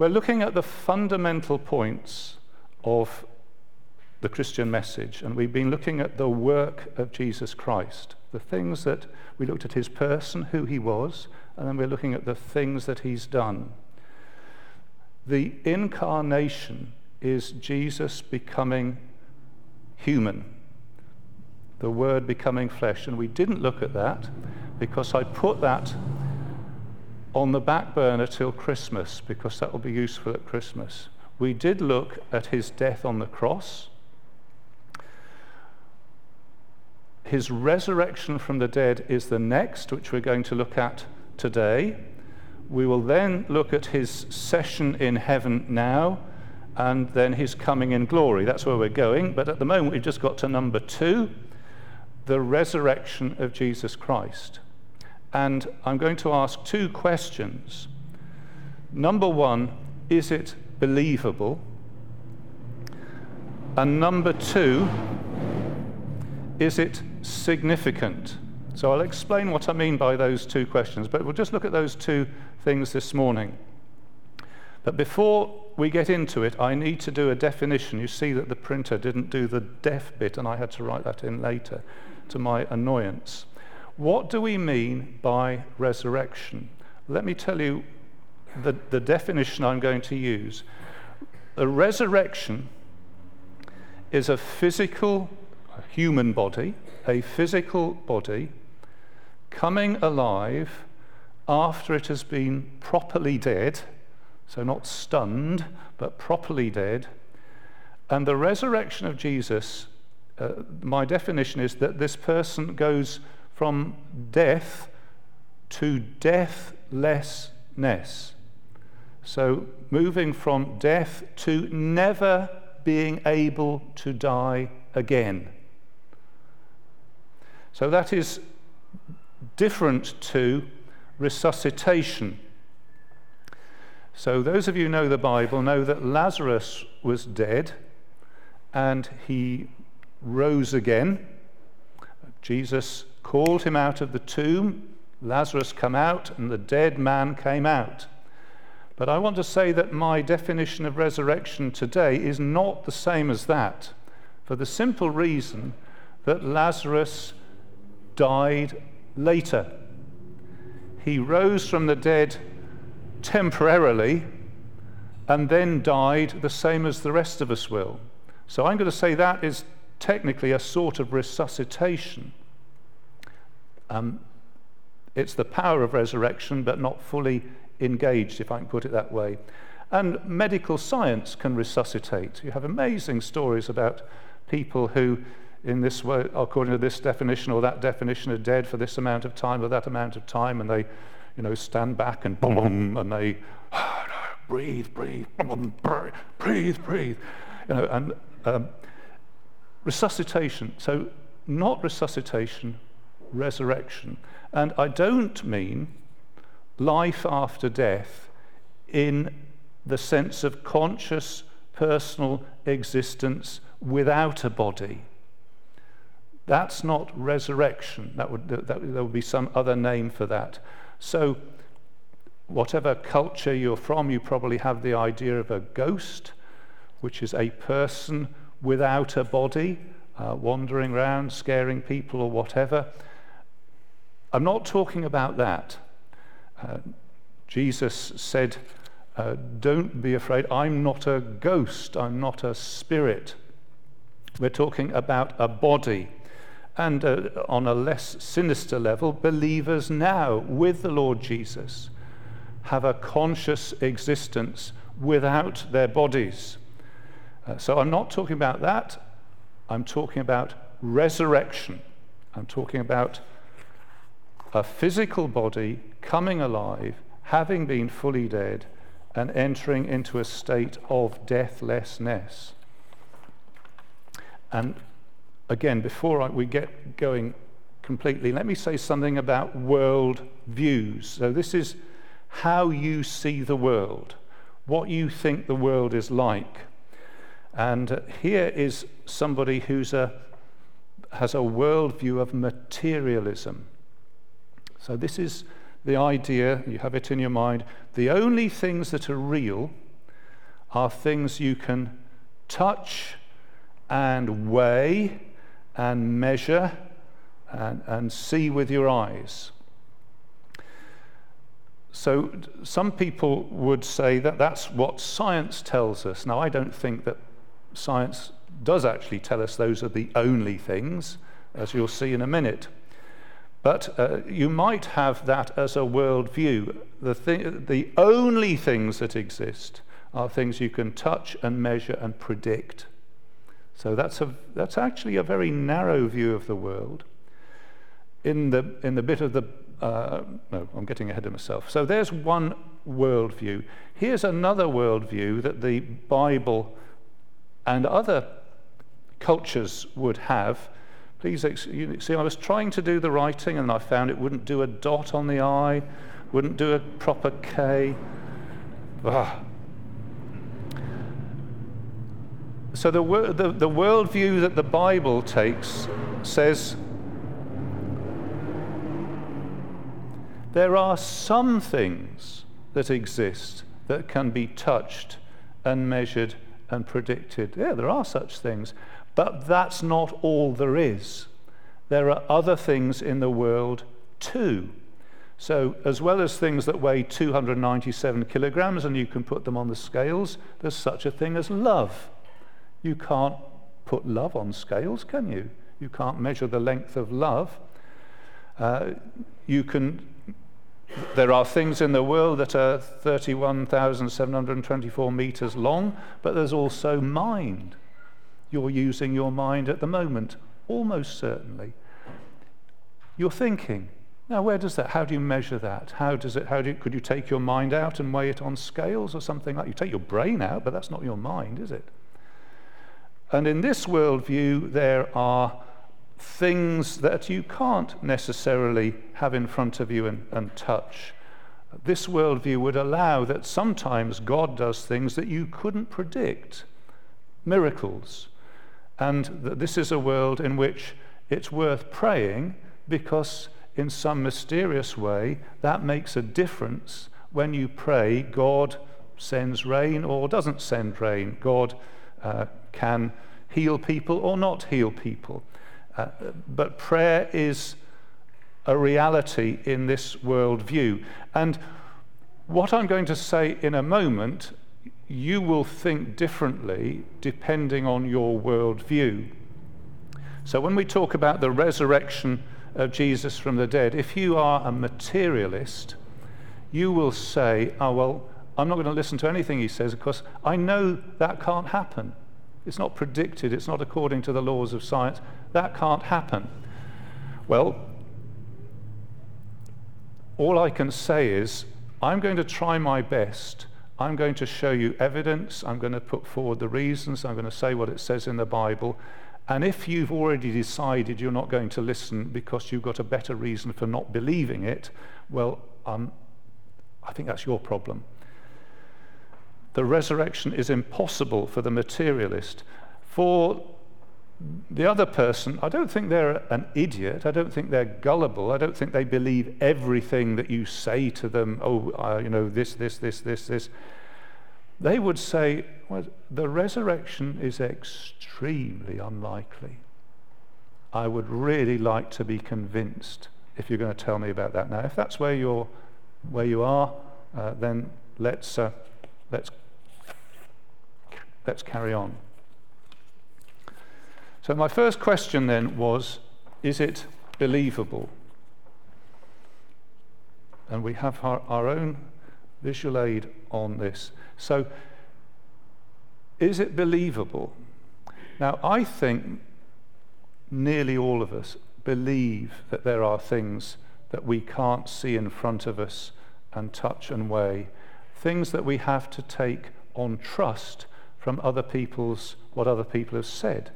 We're looking at the fundamental points of the Christian message, and we've been looking at the work of Jesus Christ. The things that we looked at his person, who he was, and then we're looking at the things that he's done. The incarnation is Jesus becoming human, the Word becoming flesh. And we didn't look at that because I put that on the back burner till Christmas because that will be useful at Christmas. We did look at his death on the cross, his resurrection from the dead is the next, which we're going to look at today. We will then look at his session in heaven now and then his coming in glory. That's where we're going. But at the moment, we've just got to number two the resurrection of Jesus Christ. And I'm going to ask two questions. Number one, is it believable? And number two, is it significant? So I'll explain what I mean by those two questions, but we'll just look at those two things this morning. But before we get into it, I need to do a definition. You see that the printer didn't do the def bit, and I had to write that in later to my annoyance. What do we mean by resurrection? Let me tell you the, the definition I'm going to use. A resurrection is a physical, a human body, a physical body coming alive after it has been properly dead, so not stunned, but properly dead. And the resurrection of Jesus, uh, my definition is that this person goes from death to deathlessness. So, moving from death to never being able to die again. So, that is different to resuscitation. So, those of you who know the Bible know that Lazarus was dead and he rose again. Jesus called him out of the tomb. Lazarus came out, and the dead man came out. But I want to say that my definition of resurrection today is not the same as that, for the simple reason that Lazarus died later. He rose from the dead temporarily and then died the same as the rest of us will. So I'm going to say that is technically a sort of resuscitation. Um, it's the power of resurrection, but not fully engaged, if I can put it that way. And medical science can resuscitate. You have amazing stories about people who, in this way, according to this definition or that definition, are dead for this amount of time or that amount of time, and they, you know, stand back and boom, and they breathe, breathe, boom, breathe, breathe, breathe, you know, and um, resuscitation. So, not resuscitation, resurrection. And I don't mean life after death in the sense of conscious personal existence without a body. That's not resurrection. That would, that, there would be some other name for that. So, whatever culture you're from, you probably have the idea of a ghost, which is a person without a body, uh, wandering around, scaring people or whatever. I'm not talking about that. Uh, Jesus said, uh, Don't be afraid. I'm not a ghost. I'm not a spirit. We're talking about a body. And uh, on a less sinister level, believers now with the Lord Jesus have a conscious existence without their bodies. Uh, so I'm not talking about that. I'm talking about resurrection. I'm talking about a physical body coming alive, having been fully dead, and entering into a state of deathlessness. And again, before I, we get going completely, let me say something about world views. So, this is how you see the world, what you think the world is like. And here is somebody who's a, has a worldview of materialism. So, this is the idea, you have it in your mind, the only things that are real are things you can touch and weigh and measure and, and see with your eyes. So, some people would say that that's what science tells us. Now, I don't think that science does actually tell us those are the only things, as you'll see in a minute. But uh, you might have that as a worldview. The, the only things that exist are things you can touch and measure and predict. So that's, a, that's actually a very narrow view of the world. In the, in the bit of the, uh, no, I'm getting ahead of myself. So there's one worldview. Here's another worldview that the Bible and other cultures would have. Please see, I was trying to do the writing and I found it wouldn't do a dot on the I, wouldn't do a proper K. Ah, So the, the, the worldview that the Bible takes says there are some things that exist that can be touched and measured and predicted. Yeah, there are such things. But that's not all there is. There are other things in the world too. So, as well as things that weigh 297 kilograms and you can put them on the scales, there's such a thing as love. You can't put love on scales, can you? You can't measure the length of love. Uh, you can. There are things in the world that are 31,724 meters long, but there's also mind. You're using your mind at the moment, almost certainly. You're thinking. Now, where does that? How do you measure that? How does it? How do you, could you take your mind out and weigh it on scales or something like? You take your brain out, but that's not your mind, is it? And in this worldview, there are things that you can't necessarily have in front of you and, and touch. This worldview would allow that sometimes God does things that you couldn't predict, miracles. And that this is a world in which it's worth praying because, in some mysterious way, that makes a difference when you pray, God sends rain or doesn't send rain. God uh, can heal people or not heal people. Uh, but prayer is a reality in this worldview. And what I'm going to say in a moment, you will think differently depending on your worldview. So when we talk about the resurrection of Jesus from the dead, if you are a materialist, you will say, oh, well, I'm not going to listen to anything he says because I know that can't happen. It's not predicted, it's not according to the laws of science. That can't happen. Well, all I can say is I'm going to try my best. I'm going to show you evidence. I'm going to put forward the reasons. I'm going to say what it says in the Bible. And if you've already decided you're not going to listen because you've got a better reason for not believing it, well, um, I think that's your problem the resurrection is impossible for the materialist. For the other person, I don't think they're an idiot. I don't think they're gullible. I don't think they believe everything that you say to them. Oh, uh, you know, this, this, this, this, this. They would say, well, the resurrection is extremely unlikely. I would really like to be convinced if you're going to tell me about that. Now, if that's where you're, where you are, uh, then let's uh, let's let's carry on. So, my first question then was Is it believable? And we have our, our own visual aid on this. So, is it believable? Now, I think nearly all of us believe that there are things that we can't see in front of us and touch and weigh, things that we have to take on trust from other people's, what other people have said.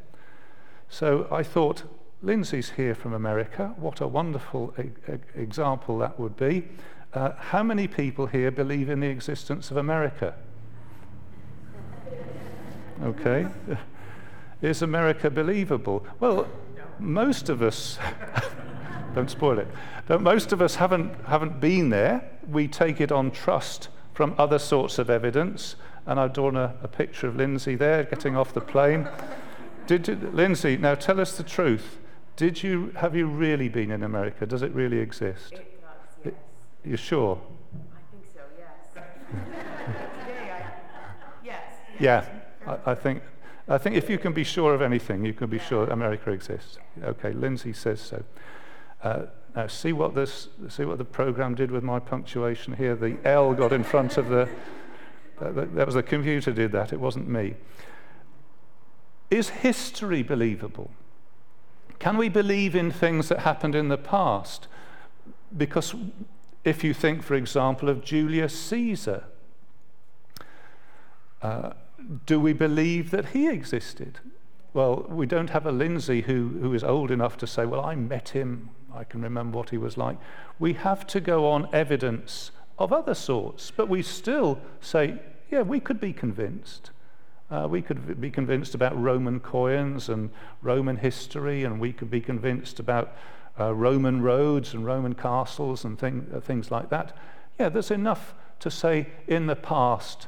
So I thought, Lindsay's here from America. What a wonderful e- example that would be. Uh, how many people here believe in the existence of America? Okay. Is America believable? Well, most of us, don't spoil it, but most of us haven't, haven't been there. We take it on trust from other sorts of evidence and I've drawn a, a picture of Lindsay there getting off the plane. Did you, Lindsay, now tell us the truth. Did you, have you really been in America? Does it really exist? It does, yes. It, you're sure? I think so, yes. Today, I, yes. Yeah, I, I, think, I think if you can be sure of anything, you can be yeah. sure America exists. Okay, Lindsay says so. Uh, now, see what, this, see what the program did with my punctuation here. The L got in front of the. That, that was the computer did that, it wasn't me. Is history believable? Can we believe in things that happened in the past? Because if you think, for example, of Julius Caesar, uh, do we believe that he existed? Well, we don't have a Lindsay who, who is old enough to say, Well, I met him, I can remember what he was like. We have to go on evidence of other sorts, but we still say, Yeah, we could be convinced. Uh, we could be convinced about Roman coins and Roman history, and we could be convinced about uh, Roman roads and Roman castles and thing, uh, things like that. Yeah, there's enough to say in the past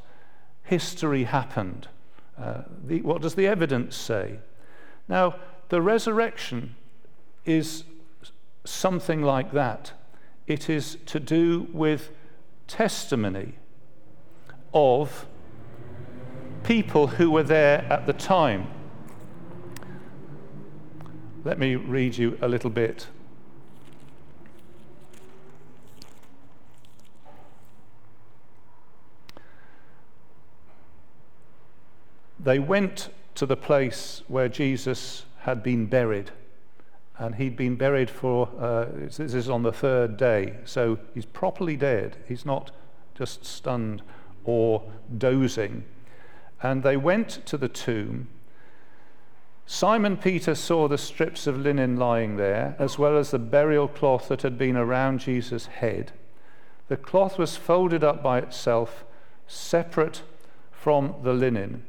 history happened. Uh, the, what does the evidence say? Now, the resurrection is something like that. It is to do with testimony of people who were there at the time. Let me read you a little bit. They went to the place where Jesus had been buried. And he'd been buried for, uh, this is on the third day. So he's properly dead. He's not just stunned or dozing. And they went to the tomb. Simon Peter saw the strips of linen lying there, as well as the burial cloth that had been around Jesus' head. The cloth was folded up by itself, separate from the linen.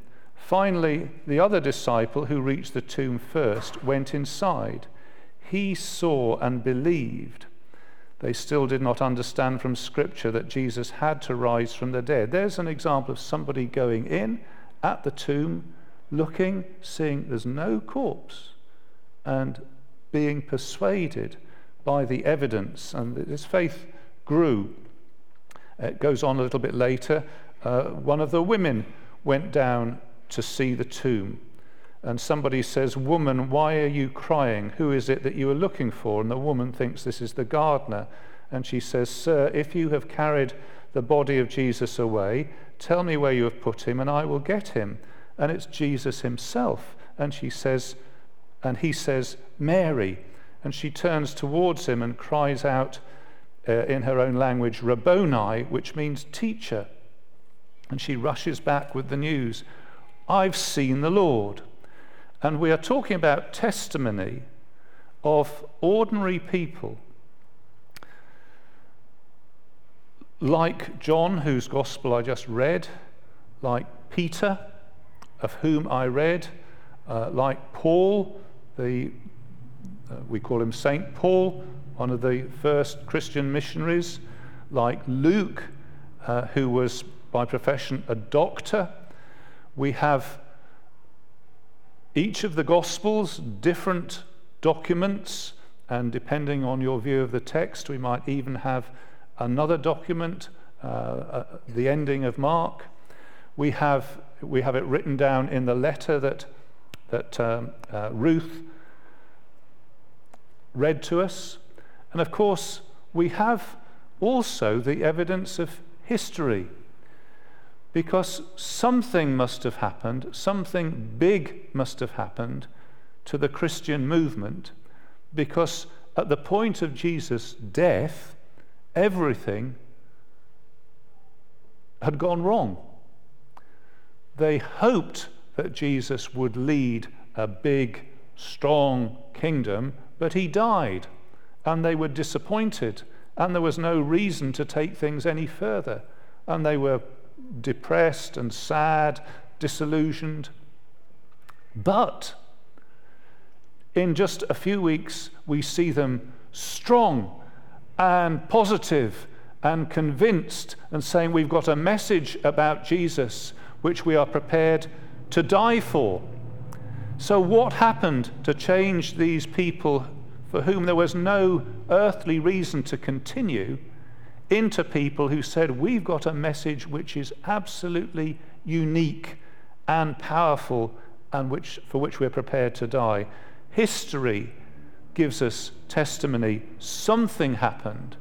Finally, the other disciple who reached the tomb first went inside. He saw and believed. They still did not understand from Scripture that Jesus had to rise from the dead. There's an example of somebody going in at the tomb, looking, seeing there's no corpse, and being persuaded by the evidence. And his faith grew. It goes on a little bit later. Uh, one of the women went down to see the tomb. And somebody says, Woman, why are you crying? Who is it that you are looking for? And the woman thinks this is the gardener. And she says, Sir, if you have carried the body of Jesus away, Tell me where you have put him, and I will get him. And it's Jesus himself. And she says, and he says, Mary. And she turns towards him and cries out uh, in her own language, Rabboni, which means teacher. And she rushes back with the news, I've seen the Lord. And we are talking about testimony of ordinary people like John, whose gospel I just read, like Peter, of whom I read, uh, like Paul, the, uh, we call him Saint Paul, one of the first Christian missionaries, like Luke, uh, who was by profession a doctor. We have each of the Gospels, different documents, and depending on your view of the text, we might even have another document, uh, uh, the ending of Mark. We have, we have it written down in the letter that, that um, uh, Ruth read to us. And of course, we have also the evidence of history. Because something must have happened, something big must have happened to the Christian movement, because at the point of Jesus' death, everything had gone wrong. They hoped that Jesus would lead a big, strong kingdom, but he died, and they were disappointed, and there was no reason to take things any further. And they were depressed and sad, disillusioned. But in just a few weeks, we see them strong and positive and convinced and saying we've got a message about Jesus which we are prepared to die for. So, what happened to change these people for whom there was no earthly reason to continue into people who said, We've got a message which is absolutely unique and powerful and which, for which we're prepared to die? History gives us testimony. Something happened.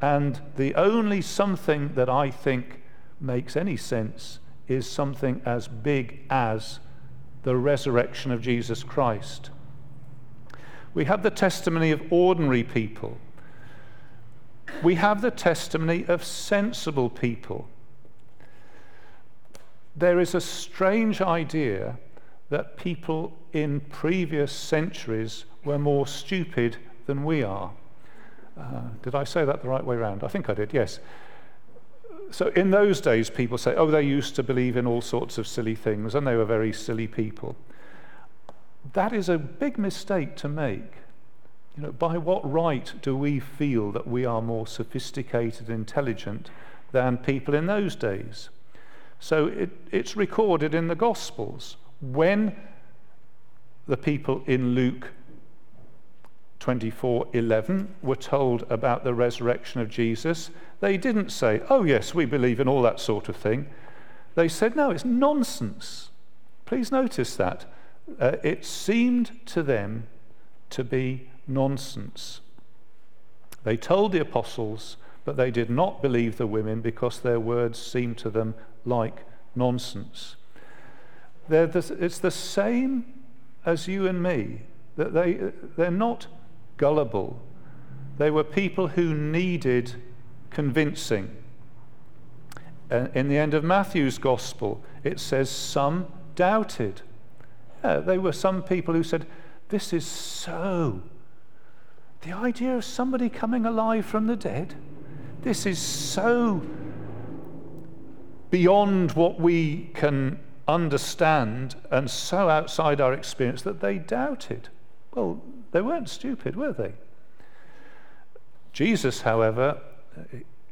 And the only something that I think makes any sense is something as big as the resurrection of Jesus Christ. We have the testimony of ordinary people. We have the testimony of sensible people. There is a strange idea that people in previous centuries were more stupid than we are. Uh, did I say that the right way around? I think I did, yes. So in those days, people say, oh, they used to believe in all sorts of silly things, and they were very silly people. That is a big mistake to make. You know, by what right do we feel that we are more sophisticated, intelligent than people in those days? So it, it's recorded in the Gospels. When the people in Luke 24:11 were told about the resurrection of Jesus, they didn't say, "Oh yes, we believe in all that sort of thing." They said, "No, it's nonsense." Please notice that. Uh, it seemed to them to be nonsense. They told the apostles, but they did not believe the women because their words seemed to them like nonsense. The, it's the same as you and me, that they, they're not gullible. They were people who needed convincing. Uh, in the end of Matthew's gospel, it says some doubted. Yeah, they were some people who said, This is so. The idea of somebody coming alive from the dead, this is so beyond what we can understand and so outside our experience that they doubted. Well, they weren't stupid, were they? Jesus, however,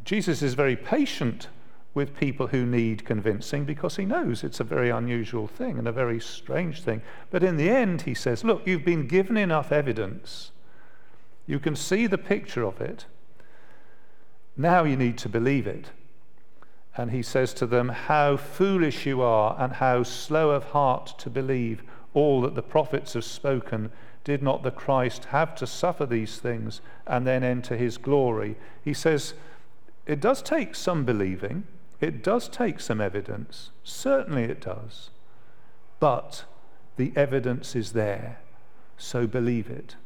Jesus is very patient with people who need convincing because he knows it's a very unusual thing and a very strange thing. But in the end, he says, Look, you've been given enough evidence. You can see the picture of it. Now you need to believe it. And he says to them, How foolish you are, and how slow of heart to believe all that the prophets have spoken. Did not the Christ have to suffer these things and then enter his glory? He says, it does take some believing, it does take some evidence. Certainly it does. But the evidence is there, so believe it.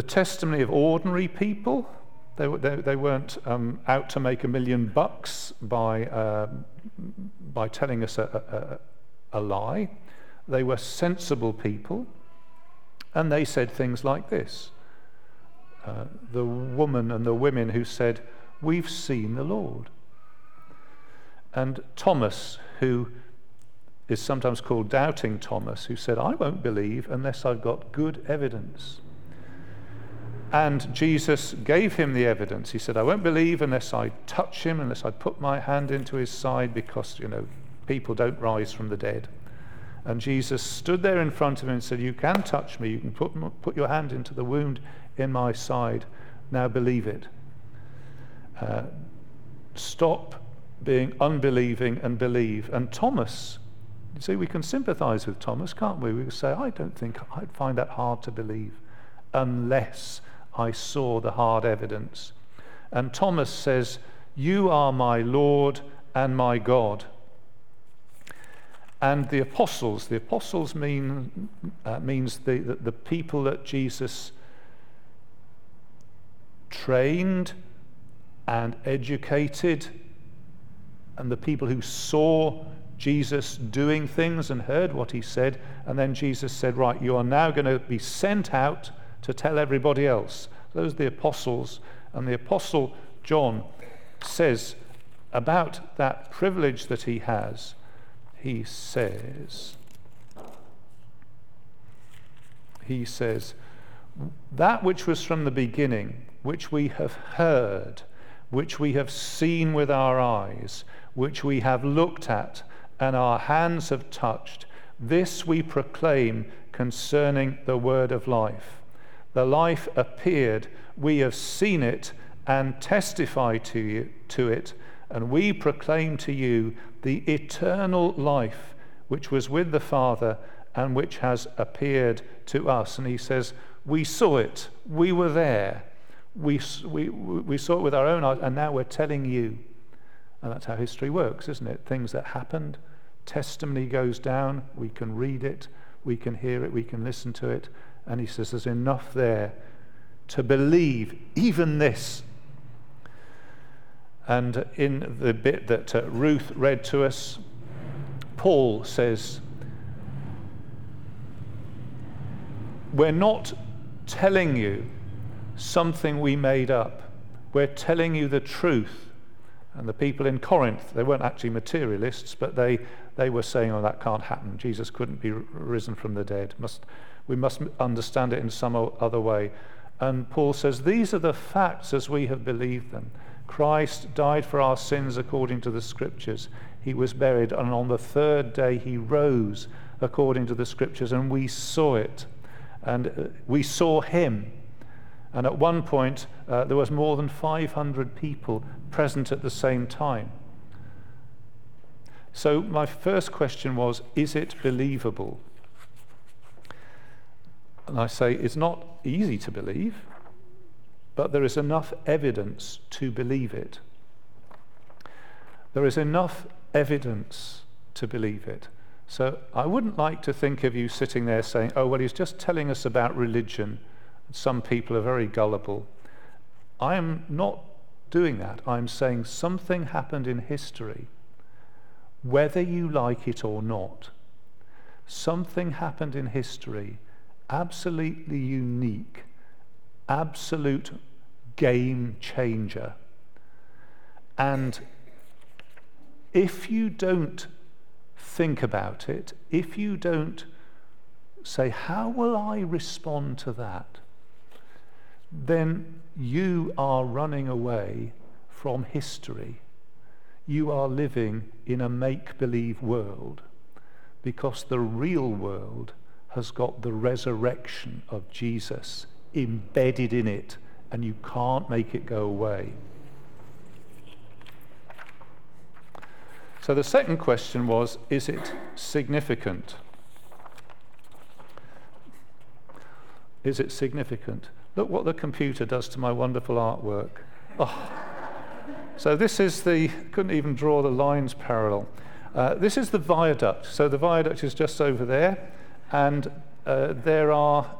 The testimony of ordinary people, they, they, they weren't um, out to make a million bucks by, uh, by telling us a, a, a lie. They were sensible people, and they said things like this. Uh, the woman and the women who said, We've seen the Lord. And Thomas, who is sometimes called Doubting Thomas, who said, I won't believe unless I've got good evidence. And Jesus gave him the evidence. He said, I won't believe unless I touch him, unless I put my hand into his side, because, you know, people don't rise from the dead. And Jesus stood there in front of him and said, You can touch me. You can put, put your hand into the wound in my side. Now believe it. Uh, stop being unbelieving and believe. And Thomas, you see, we can sympathize with Thomas, can't we? We can say, I don't think I'd find that hard to believe unless I saw the hard evidence. And Thomas says, You are my Lord and my God and the apostles. The apostles mean, uh, means the, the, the people that Jesus trained and educated, and the people who saw Jesus doing things and heard what he said. And then Jesus said, Right, you are now going to be sent out to tell everybody else. Those are the apostles. And the apostle John says about that privilege that he has he says, he says, that which was from the beginning, which we have heard, which we have seen with our eyes, which we have looked at and our hands have touched. This we proclaim concerning the word of life. The life appeared, we have seen it and testify to, you, to it, and we proclaim to you the eternal life which was with the Father and which has appeared to us. And he says, We saw it, we were there, we, we, we saw it with our own eyes, and now we're telling you. And that's how history works, isn't it? Things that happened, testimony goes down, we can read it, we can hear it, we can listen to it. And he says there's enough there to believe even this. And in the bit that uh, Ruth read to us, Paul says, We're not telling you something we made up. We're telling you the truth. And the people in Corinth, they weren't actually materialists, but they, they were saying, oh, that can't happen. Jesus couldn't be risen from the dead. Must, we must understand it in some other way. And Paul says, These are the facts as we have believed them. Christ died for our sins according to the scriptures. He was buried, and on the third day he rose according to the scriptures, and we saw it. And uh, we saw him. And at one point, uh, there was more than 500 people present at the same time. So, my first question was Is it believable? And I say it's not easy to believe, but there is enough evidence to believe it. There is enough evidence to believe it. So I wouldn't like to think of you sitting there saying, oh, well, he's just telling us about religion. Some people are very gullible. I am not doing that. I'm saying something happened in history, whether you like it or not. Something happened in history absolutely unique, absolute game changer. And if you don't think about it, if you don't say, How will I respond to that? then you are running away from history. You are living in a make believe world because the real world has got the resurrection of Jesus embedded in it, and you can't make it go away. So the second question was Is it significant? Is it significant? Look what the computer does to my wonderful artwork. Oh. So this is the, couldn't even draw the lines parallel. Uh, this is the viaduct. So the viaduct is just over there. And uh, there are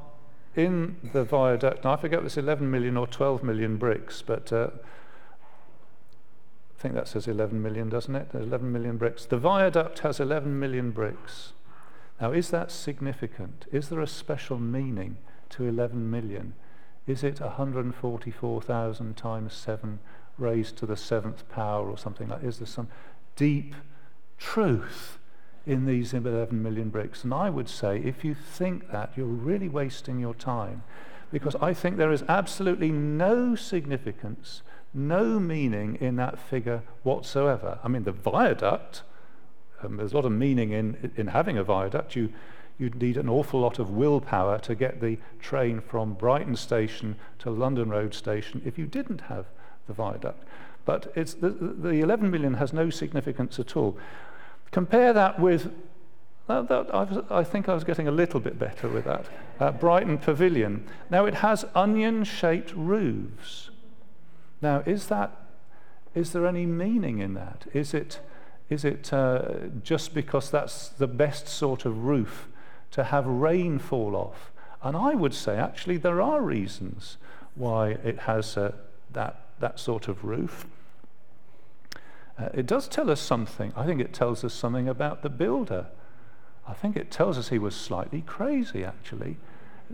in the viaduct, now I forget if it's 11 million or 12 million bricks, but uh, I think that says 11 million, doesn't it? There's 11 million bricks. The viaduct has 11 million bricks. Now, is that significant? Is there a special meaning to 11 million? Is it 144,000 times 7 raised to the seventh power or something like? Is there some deep truth in these 11 million bricks. And I would say, if you think that, you're really wasting your time. Because I think there is absolutely no significance, no meaning in that figure whatsoever. I mean, the viaduct, um, there's a lot of meaning in, in having a viaduct. You, you'd need an awful lot of willpower to get the train from Brighton Station to London Road Station if you didn't have the viaduct. But it's the, the 11 million has no significance at all. Compare that with, that, that, I, think I was getting a little bit better with that, uh, Brighton Pavilion. Now it has onion shaped roofs. Now, is, that, is there any meaning in that? Is it, is it uh, just because that's the best sort of roof to have rain fall off? And I would say actually there are reasons why it has uh, that, that sort of roof. Uh, it does tell us something. I think it tells us something about the builder. I think it tells us he was slightly crazy, actually.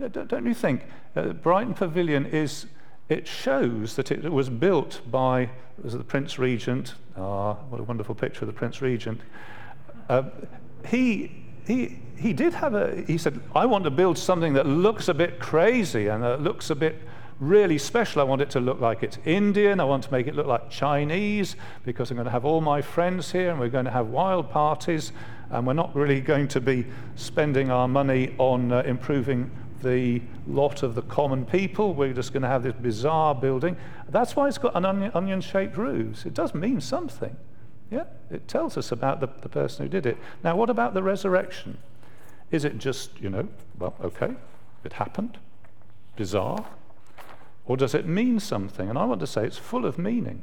Uh, don't you think? Uh, Brighton Pavilion is, it shows that it was built by was the Prince Regent. Ah, what a wonderful picture of the Prince Regent. Uh, he, he, he did have a, he said, I want to build something that looks a bit crazy and that looks a bit really special. I want it to look like it's Indian. I want to make it look like Chinese because I'm going to have all my friends here and we're going to have wild parties. And we're not really going to be spending our money on uh, improving the lot of the common people. We're just going to have this bizarre building. That's why it's got an onion shaped roofs. It does mean something. Yeah, it tells us about the, the person who did it. Now, what about the resurrection? Is it just, you know, well, okay, it happened, bizarre? Or does it mean something? And I want to say it's full of meaning.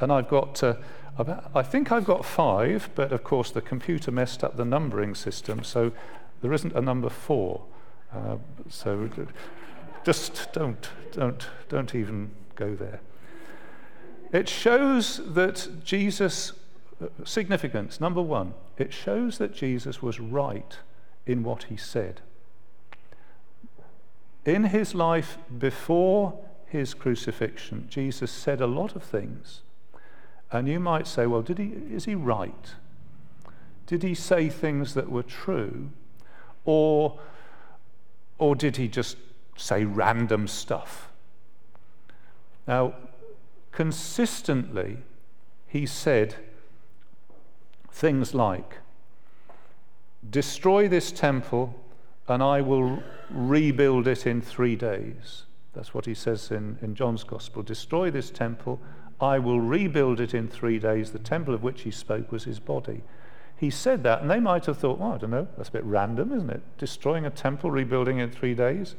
And I've got, uh, I think I've got five, but of course the computer messed up the numbering system, so there isn't a number four. Uh, so just don't, don't, don't even go there. It shows that Jesus, uh, significance, number one, it shows that Jesus was right in what he said. In his life before his crucifixion, Jesus said a lot of things. And you might say, well, did he, is he right? Did he say things that were true? Or, or did he just say random stuff? Now, consistently, he said things like, Destroy this temple, and I will rebuild it in three days. That's what he says in, in John's Gospel. Destroy this temple, I will rebuild it in three days. The temple of which he spoke was his body. He said that, and they might have thought, well, I don't know, that's a bit random, isn't it? Destroying a temple, rebuilding it in three days.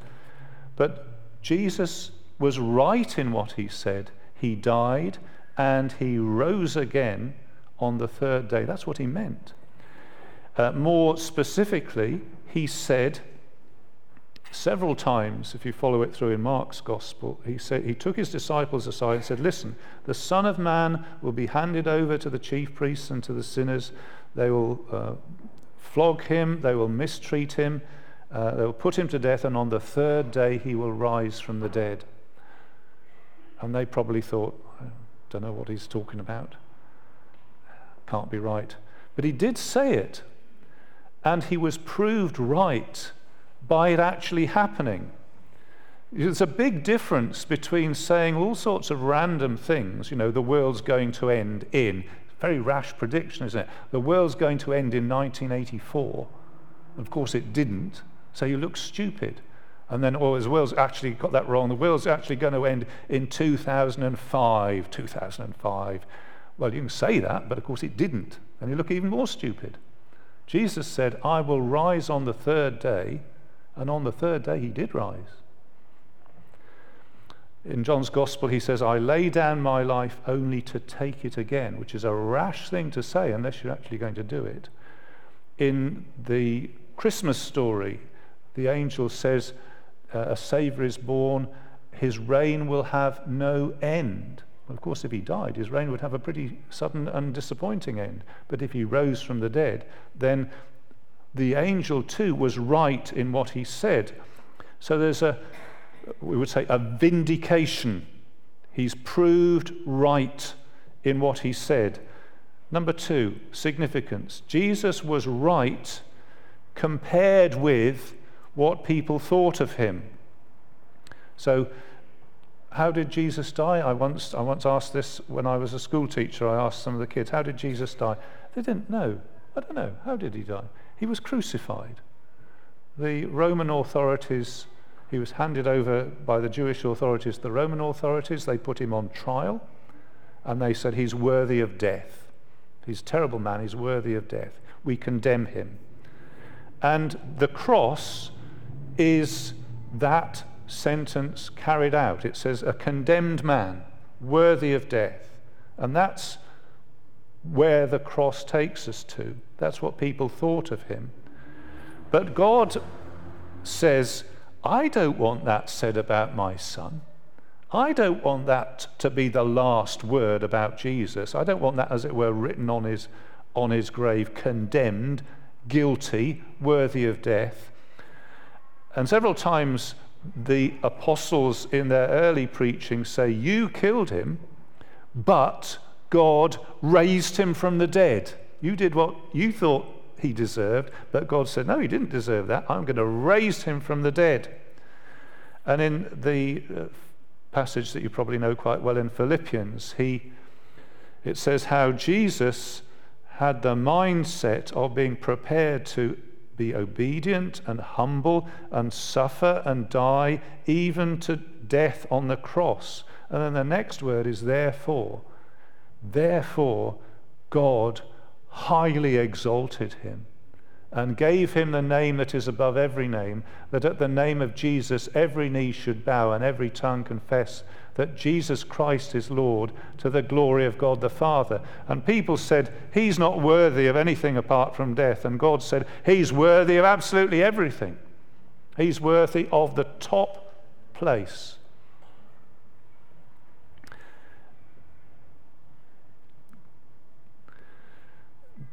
But Jesus was right in what he said. He died and he rose again on the third day. That's what he meant. Uh, more specifically, he said several times, if you follow it through in Mark's gospel, he, said, he took his disciples aside and said, Listen, the Son of Man will be handed over to the chief priests and to the sinners. They will uh, flog him, they will mistreat him, uh, they will put him to death, and on the third day he will rise from the dead. And they probably thought, I don't know what he's talking about. Can't be right. But he did say it. And he was proved right by it actually happening. There's a big difference between saying all sorts of random things, you know, the world's going to end in. Very rash prediction, isn't it? The world's going to end in 1984. Of course, it didn't. So you look stupid. And then, oh, the world's actually got that wrong. The world's actually going to end in 2005. 2005. Well, you can say that, but of course it didn't. And you look even more stupid. Jesus said, I will rise on the third day. And on the third day, he did rise. In John's Gospel, he says, I lay down my life only to take it again, which is a rash thing to say unless you're actually going to do it. In the Christmas story, the angel says, uh, a Saviour is born, his reign will have no end. Well, of course, if he died, his reign would have a pretty sudden and disappointing end. But if he rose from the dead, then the angel too was right in what he said. So there's a, we would say, a vindication. He's proved right in what he said. Number two, significance. Jesus was right compared with what people thought of him. So, how did Jesus die? I once, I once asked this when I was a school teacher. I asked some of the kids, How did Jesus die? They didn't know. I don't know. How did he die? He was crucified. The Roman authorities, he was handed over by the Jewish authorities, the Roman authorities, they put him on trial and they said, He's worthy of death. He's a terrible man, he's worthy of death. We condemn him. And the cross is that sentence carried out. It says, a condemned man, worthy of death. And that's where the cross takes us to. That's what people thought of him. But God says, I don't want that said about my son. I don't want that to be the last word about Jesus. I don't want that, as it were, written on his, on his grave, condemned, guilty, worthy of death. And several times the apostles in their early preaching say, You killed him, but God raised him from the dead. You did what you thought he deserved, but God said, No, he didn't deserve that. I'm going to raise him from the dead. And in the uh, passage that you probably know quite well in Philippians, he, it says how Jesus had the mindset of being prepared to be obedient and humble and suffer and die even to death on the cross. And then the next word is therefore. Therefore, God highly exalted him and gave him the name that is above every name, that at the name of Jesus every knee should bow and every tongue confess that Jesus Christ is Lord to the glory of God the Father. And people said, He's not worthy of anything apart from death. And God said, He's worthy of absolutely everything. He's worthy of the top place.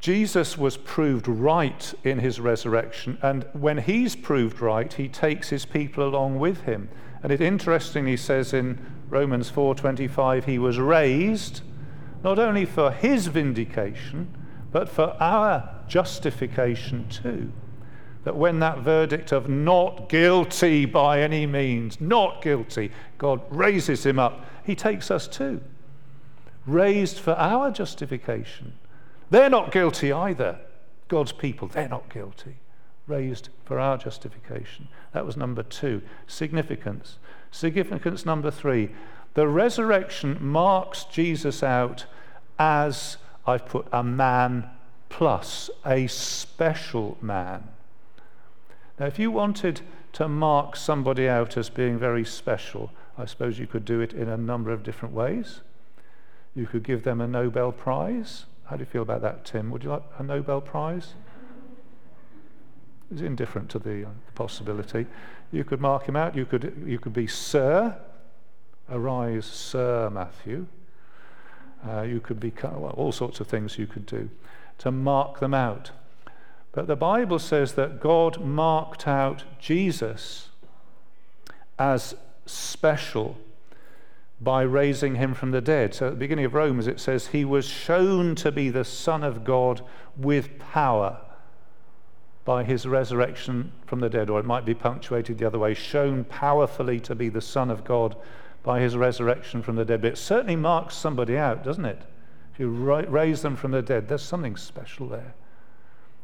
Jesus was proved right in his resurrection, and when he's proved right, he takes his people along with him. And it interestingly says in Romans 4:25 he was raised not only for his vindication, but for our justification too. That when that verdict of not guilty by any means, not guilty, God raises him up, he takes us too. Raised for our justification. They're not guilty either. God's people, they're not guilty. Raised for our justification. That was number two. Significance. Significance number three. The resurrection marks Jesus out as, I've put, a man plus, a special man. Now, if you wanted to mark somebody out as being very special, I suppose you could do it in a number of different ways. You could give them a Nobel Prize. How do you feel about that, Tim? Would you like a Nobel Prize? Is indifferent to the, uh, possibility. You could mark him out. You could, you could be Sir. Arise, Sir Matthew. Uh, you could be well, all sorts of things you could do to mark them out. But the Bible says that God marked out Jesus as special by raising him from the dead. So at the beginning of Romans, it says, He was shown to be the Son of God with power by his resurrection from the dead. Or it might be punctuated the other way shown powerfully to be the Son of God by his resurrection from the dead. But it certainly marks somebody out, doesn't it? If you raise them from the dead, there's something special there.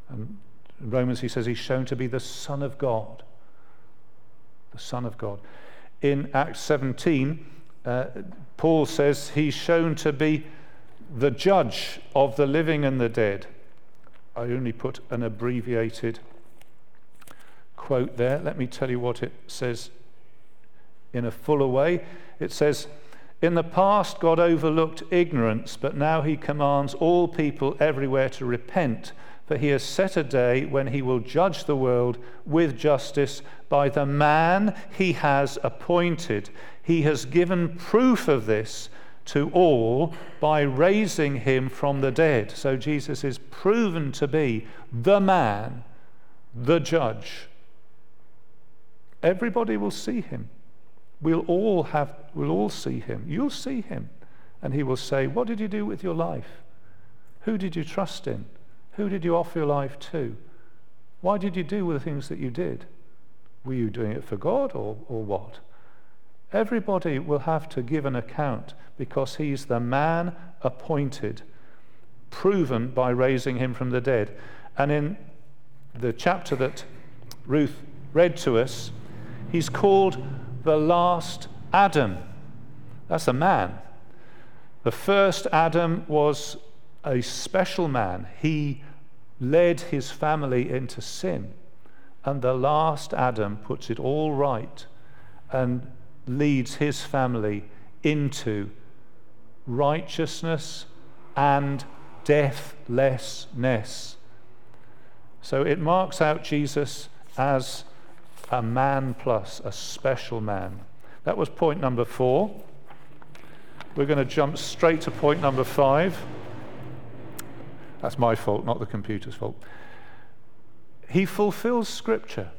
And in Romans, he says he's shown to be the Son of God. The Son of God. In Acts 17, uh, Paul says he's shown to be the judge of the living and the dead. I only put an abbreviated quote there. Let me tell you what it says in a fuller way. It says, In the past, God overlooked ignorance, but now he commands all people everywhere to repent for he has set a day when he will judge the world with justice by the man he has appointed. He has given proof of this to all by raising him from the dead. So Jesus is proven to be the man, the judge. Everybody will see him. We'll all have we'll all see him. You'll see him. And he will say, What did you do with your life? Who did you trust in? Who did you offer your life to? Why did you do the things that you did? Were you doing it for God or, or what? Everybody will have to give an account because he's the man appointed, proven by raising him from the dead. And in the chapter that Ruth read to us, he's called the last Adam. That's a man. The first Adam was a special man. He led his family into sin. And the last Adam puts it all right and leads his family into righteousness and deathlessness. So it marks out Jesus as a man plus, a special man. That was point number four. We're going to jump straight to point number five. That's my fault, not the computer's fault. He fulfills Scripture.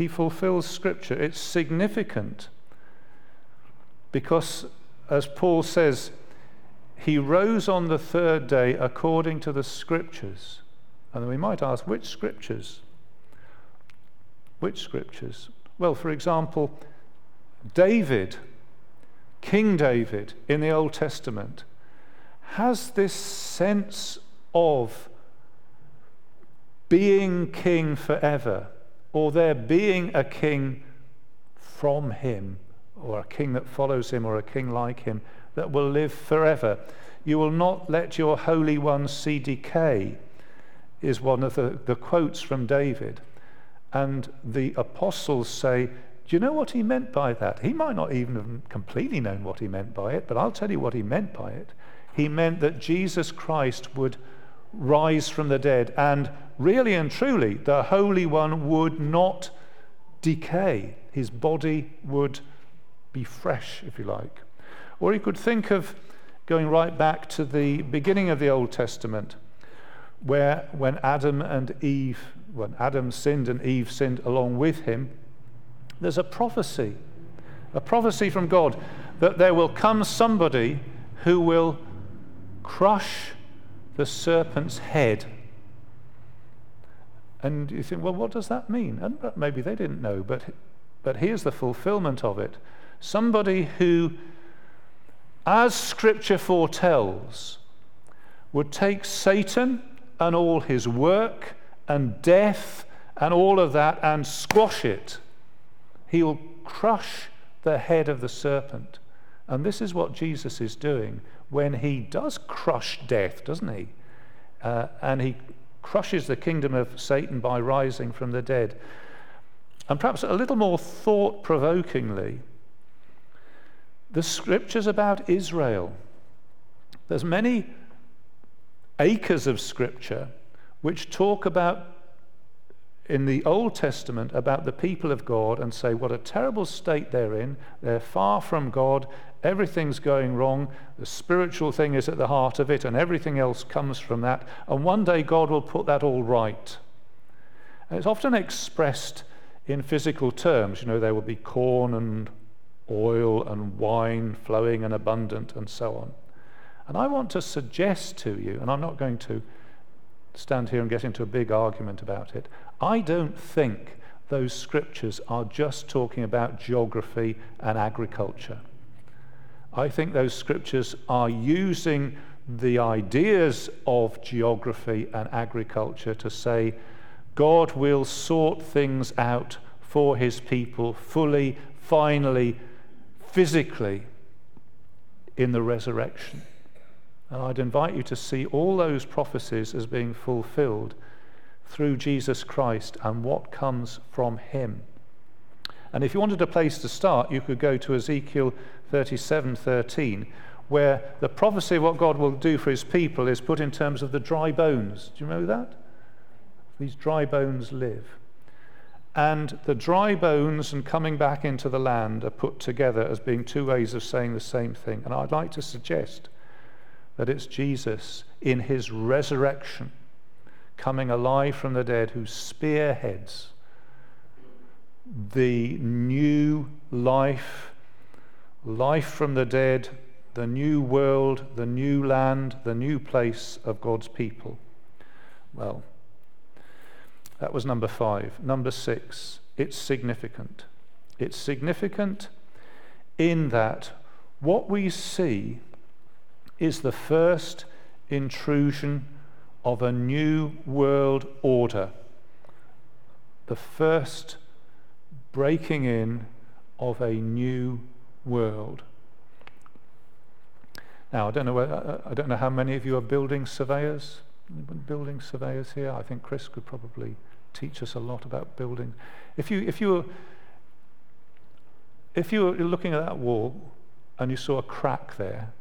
He fulfills Scripture. It's significant because, as Paul says, he rose on the third day according to the Scriptures. And we might ask, which Scriptures? Which Scriptures? Well, for example, David, King David in the Old Testament, has this sense of being king forever, or there being a king from him, or a king that follows him, or a king like him that will live forever. You will not let your Holy One see decay, is one of the, the quotes from David. And the apostles say, Do you know what he meant by that? He might not even have completely known what he meant by it, but I'll tell you what he meant by it. He meant that Jesus Christ would rise from the dead, and really and truly, the Holy One would not decay. His body would be fresh, if you like. Or you could think of going right back to the beginning of the Old Testament, where when Adam and Eve, when Adam sinned and Eve sinned along with him, there's a prophecy, a prophecy from God that there will come somebody who will crush the serpent's head. And you think, well, what does that mean? And uh, maybe they didn't know, but, but here's the fulfillment of it. Somebody who, as Scripture foretells, would take Satan and all his work and death and all of that and squash it. He will crush the head of the serpent. And this is what Jesus is doing when he does crush death, doesn't he? Uh, and he crushes the kingdom of Satan by rising from the dead. And perhaps a little more thought provokingly, the scriptures about Israel. There's many acres of scripture which talk about in the Old Testament about the people of God and say what a terrible state they're in. They're far from God. Everything's going wrong. The spiritual thing is at the heart of it, and everything else comes from that. And one day God will put that all right. And it's often expressed in physical terms. You know, there will be corn and oil and wine flowing and abundant and so on. And I want to suggest to you, and I'm not going to stand here and get into a big argument about it, I don't think those scriptures are just talking about geography and agriculture. I think those scriptures are using the ideas of geography and agriculture to say God will sort things out for his people fully, finally, physically in the resurrection. And I'd invite you to see all those prophecies as being fulfilled through Jesus Christ and what comes from him. And if you wanted a place to start, you could go to Ezekiel 37:13, where the prophecy of what God will do for his people is put in terms of the dry bones. Do you know that? These dry bones live. And the dry bones and coming back into the land are put together as being two ways of saying the same thing. And I'd like to suggest that it's Jesus in his resurrection, coming alive from the dead, who spearheads the new life, life from the dead, the new world, the new land, the new place of God's people. Well, that was number five. Number six, it's significant. It's significant in that what we see is the first intrusion of a new world order. The first breaking in of a new world. Now, I don't know, whether, uh, I don't know how many of you are building surveyors. Building surveyors here. I think Chris could probably teach us a lot about building. If you, if you were, if you were looking at that wall and you saw a crack there,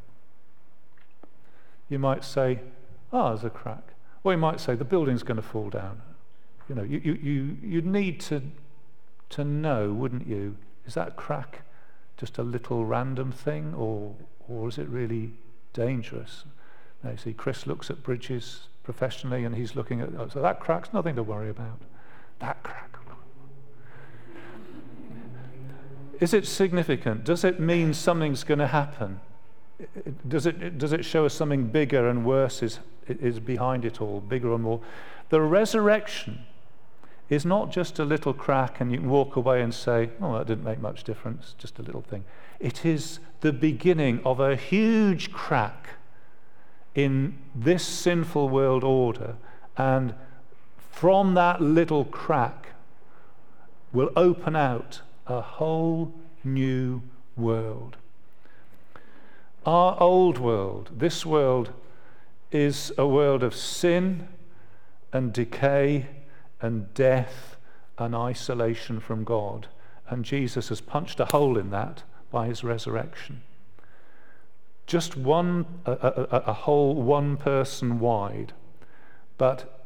you might say, "Ah, oh, there's a crack." Or you might say, "The building's going to fall down." You know, you, you, you, you need to to know, wouldn't you? Is that crack just a little random thing, or, or is it really dangerous? Now, you see, Chris looks at bridges professionally, and he's looking at, oh, so that crack's nothing to worry about. That crack. Is it significant? Does it mean something's going to happen? Does it, does it show us something bigger and worse is, is behind it all, bigger and more? The resurrection is not just a little crack and you can walk away and say, oh, that didn't make much difference, just a little thing. It is the beginning of a huge crack in this sinful world order. And from that little crack will open out a whole new world. Our old world, this world, is a world of sin and decay and death and isolation from God. And Jesus has punched a hole in that by his resurrection. Just one, a, a, a hole one person wide. But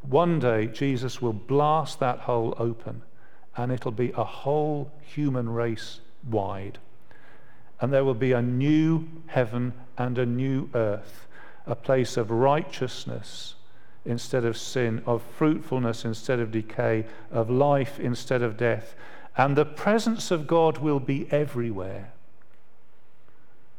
one day Jesus will blast that hole open and it'll be a whole human race wide. And there will be a new heaven and a new earth, a place of righteousness instead of sin, of fruitfulness instead of decay, of life instead of death. And the presence of God will be everywhere,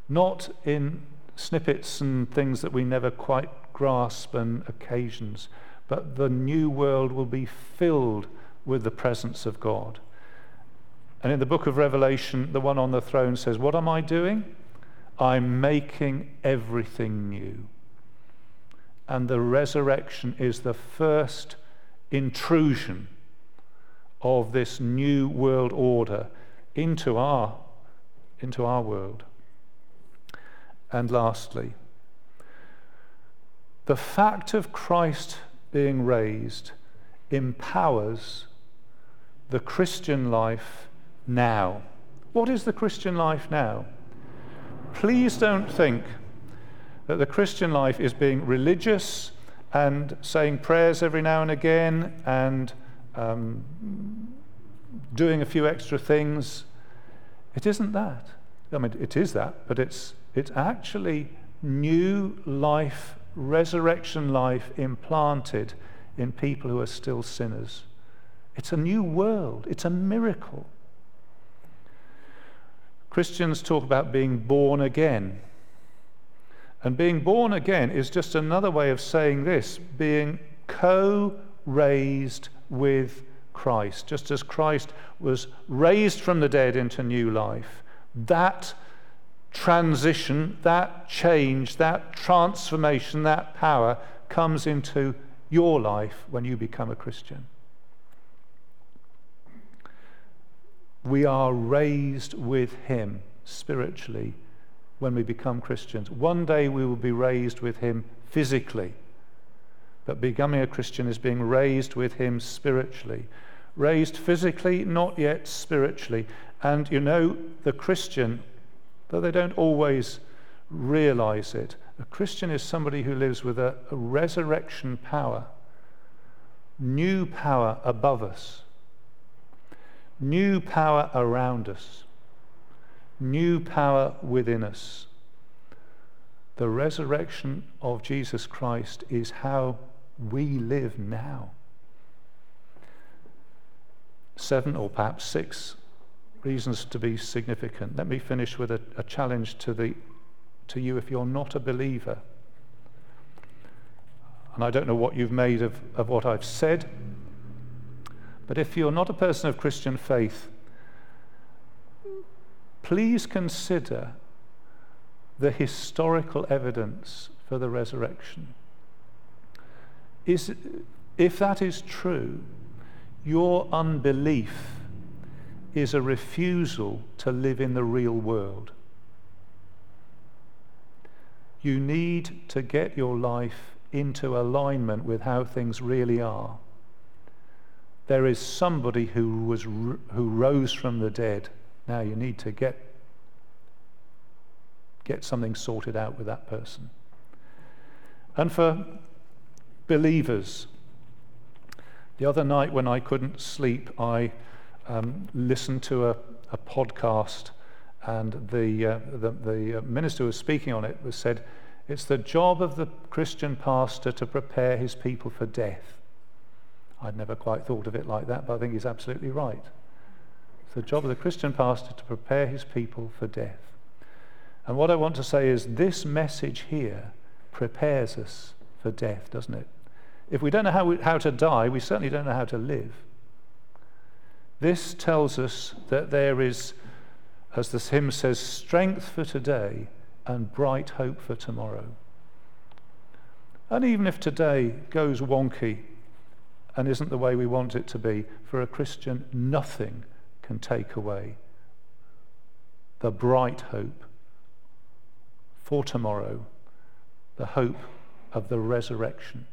not in snippets and things that we never quite grasp and occasions, but the new world will be filled with the presence of God. And in the book of Revelation, the one on the throne says, What am I doing? I'm making everything new and the resurrection is the first intrusion of this new world order into our, into our world. And lastly, the fact of Christ being raised empowers the Christian life now. What is the Christian life now? Please don't think that the Christian life is being religious and saying prayers every now and again and um, doing a few extra things. It isn't that. I mean, it is that, but it's, it's actually new life, resurrection life implanted in people who are still sinners. It's a new world, it's a miracle. Christians talk about being born again. And being born again is just another way of saying this being co raised with Christ. Just as Christ was raised from the dead into new life, that transition, that change, that transformation, that power comes into your life when you become a Christian. We are raised with Him spiritually when we become Christians. One day we will be raised with him physically. But becoming a Christian is being raised with him spiritually. Raised physically, not yet spiritually. And you know, the Christian, though they don't always realize it, a Christian is somebody who lives with a, a resurrection power, new power above us, new power around us new power within us. The resurrection of Jesus Christ is how we live now. Seven or perhaps six reasons to be significant. Let me finish with a, a challenge to, the, to you if you're not a believer. And I don't know what you've made of, of what I've said, but if you're not a person of Christian faith, please consider the historical evidence for the resurrection. Is, if that is true, your unbelief is a refusal to live in the real world. You need to get your life into alignment with how things really are. There is somebody who, was, who rose from the dead now you need to get, get something sorted out with that person. And for believers, the other night when I couldn't sleep, I um, listened to a, a podcast, and the, uh, the, the minister who was speaking on it was said, It's the job of the Christian pastor to prepare his people for death. I'd never quite thought of it like that, but I think he's absolutely right. It's the job of the Christian pastor to prepare his people for death. And what I want to say is this message here prepares us for death, doesn't it? If we don't know how, we, how to die, we certainly don't know how to live. This tells us that there is, as the hymn says, strength for today and bright hope for tomorrow. And even if today goes wonky and isn't the way we want it to be, for a Christian, nothing can take away the bright hope for tomorrow, the hope of the resurrection.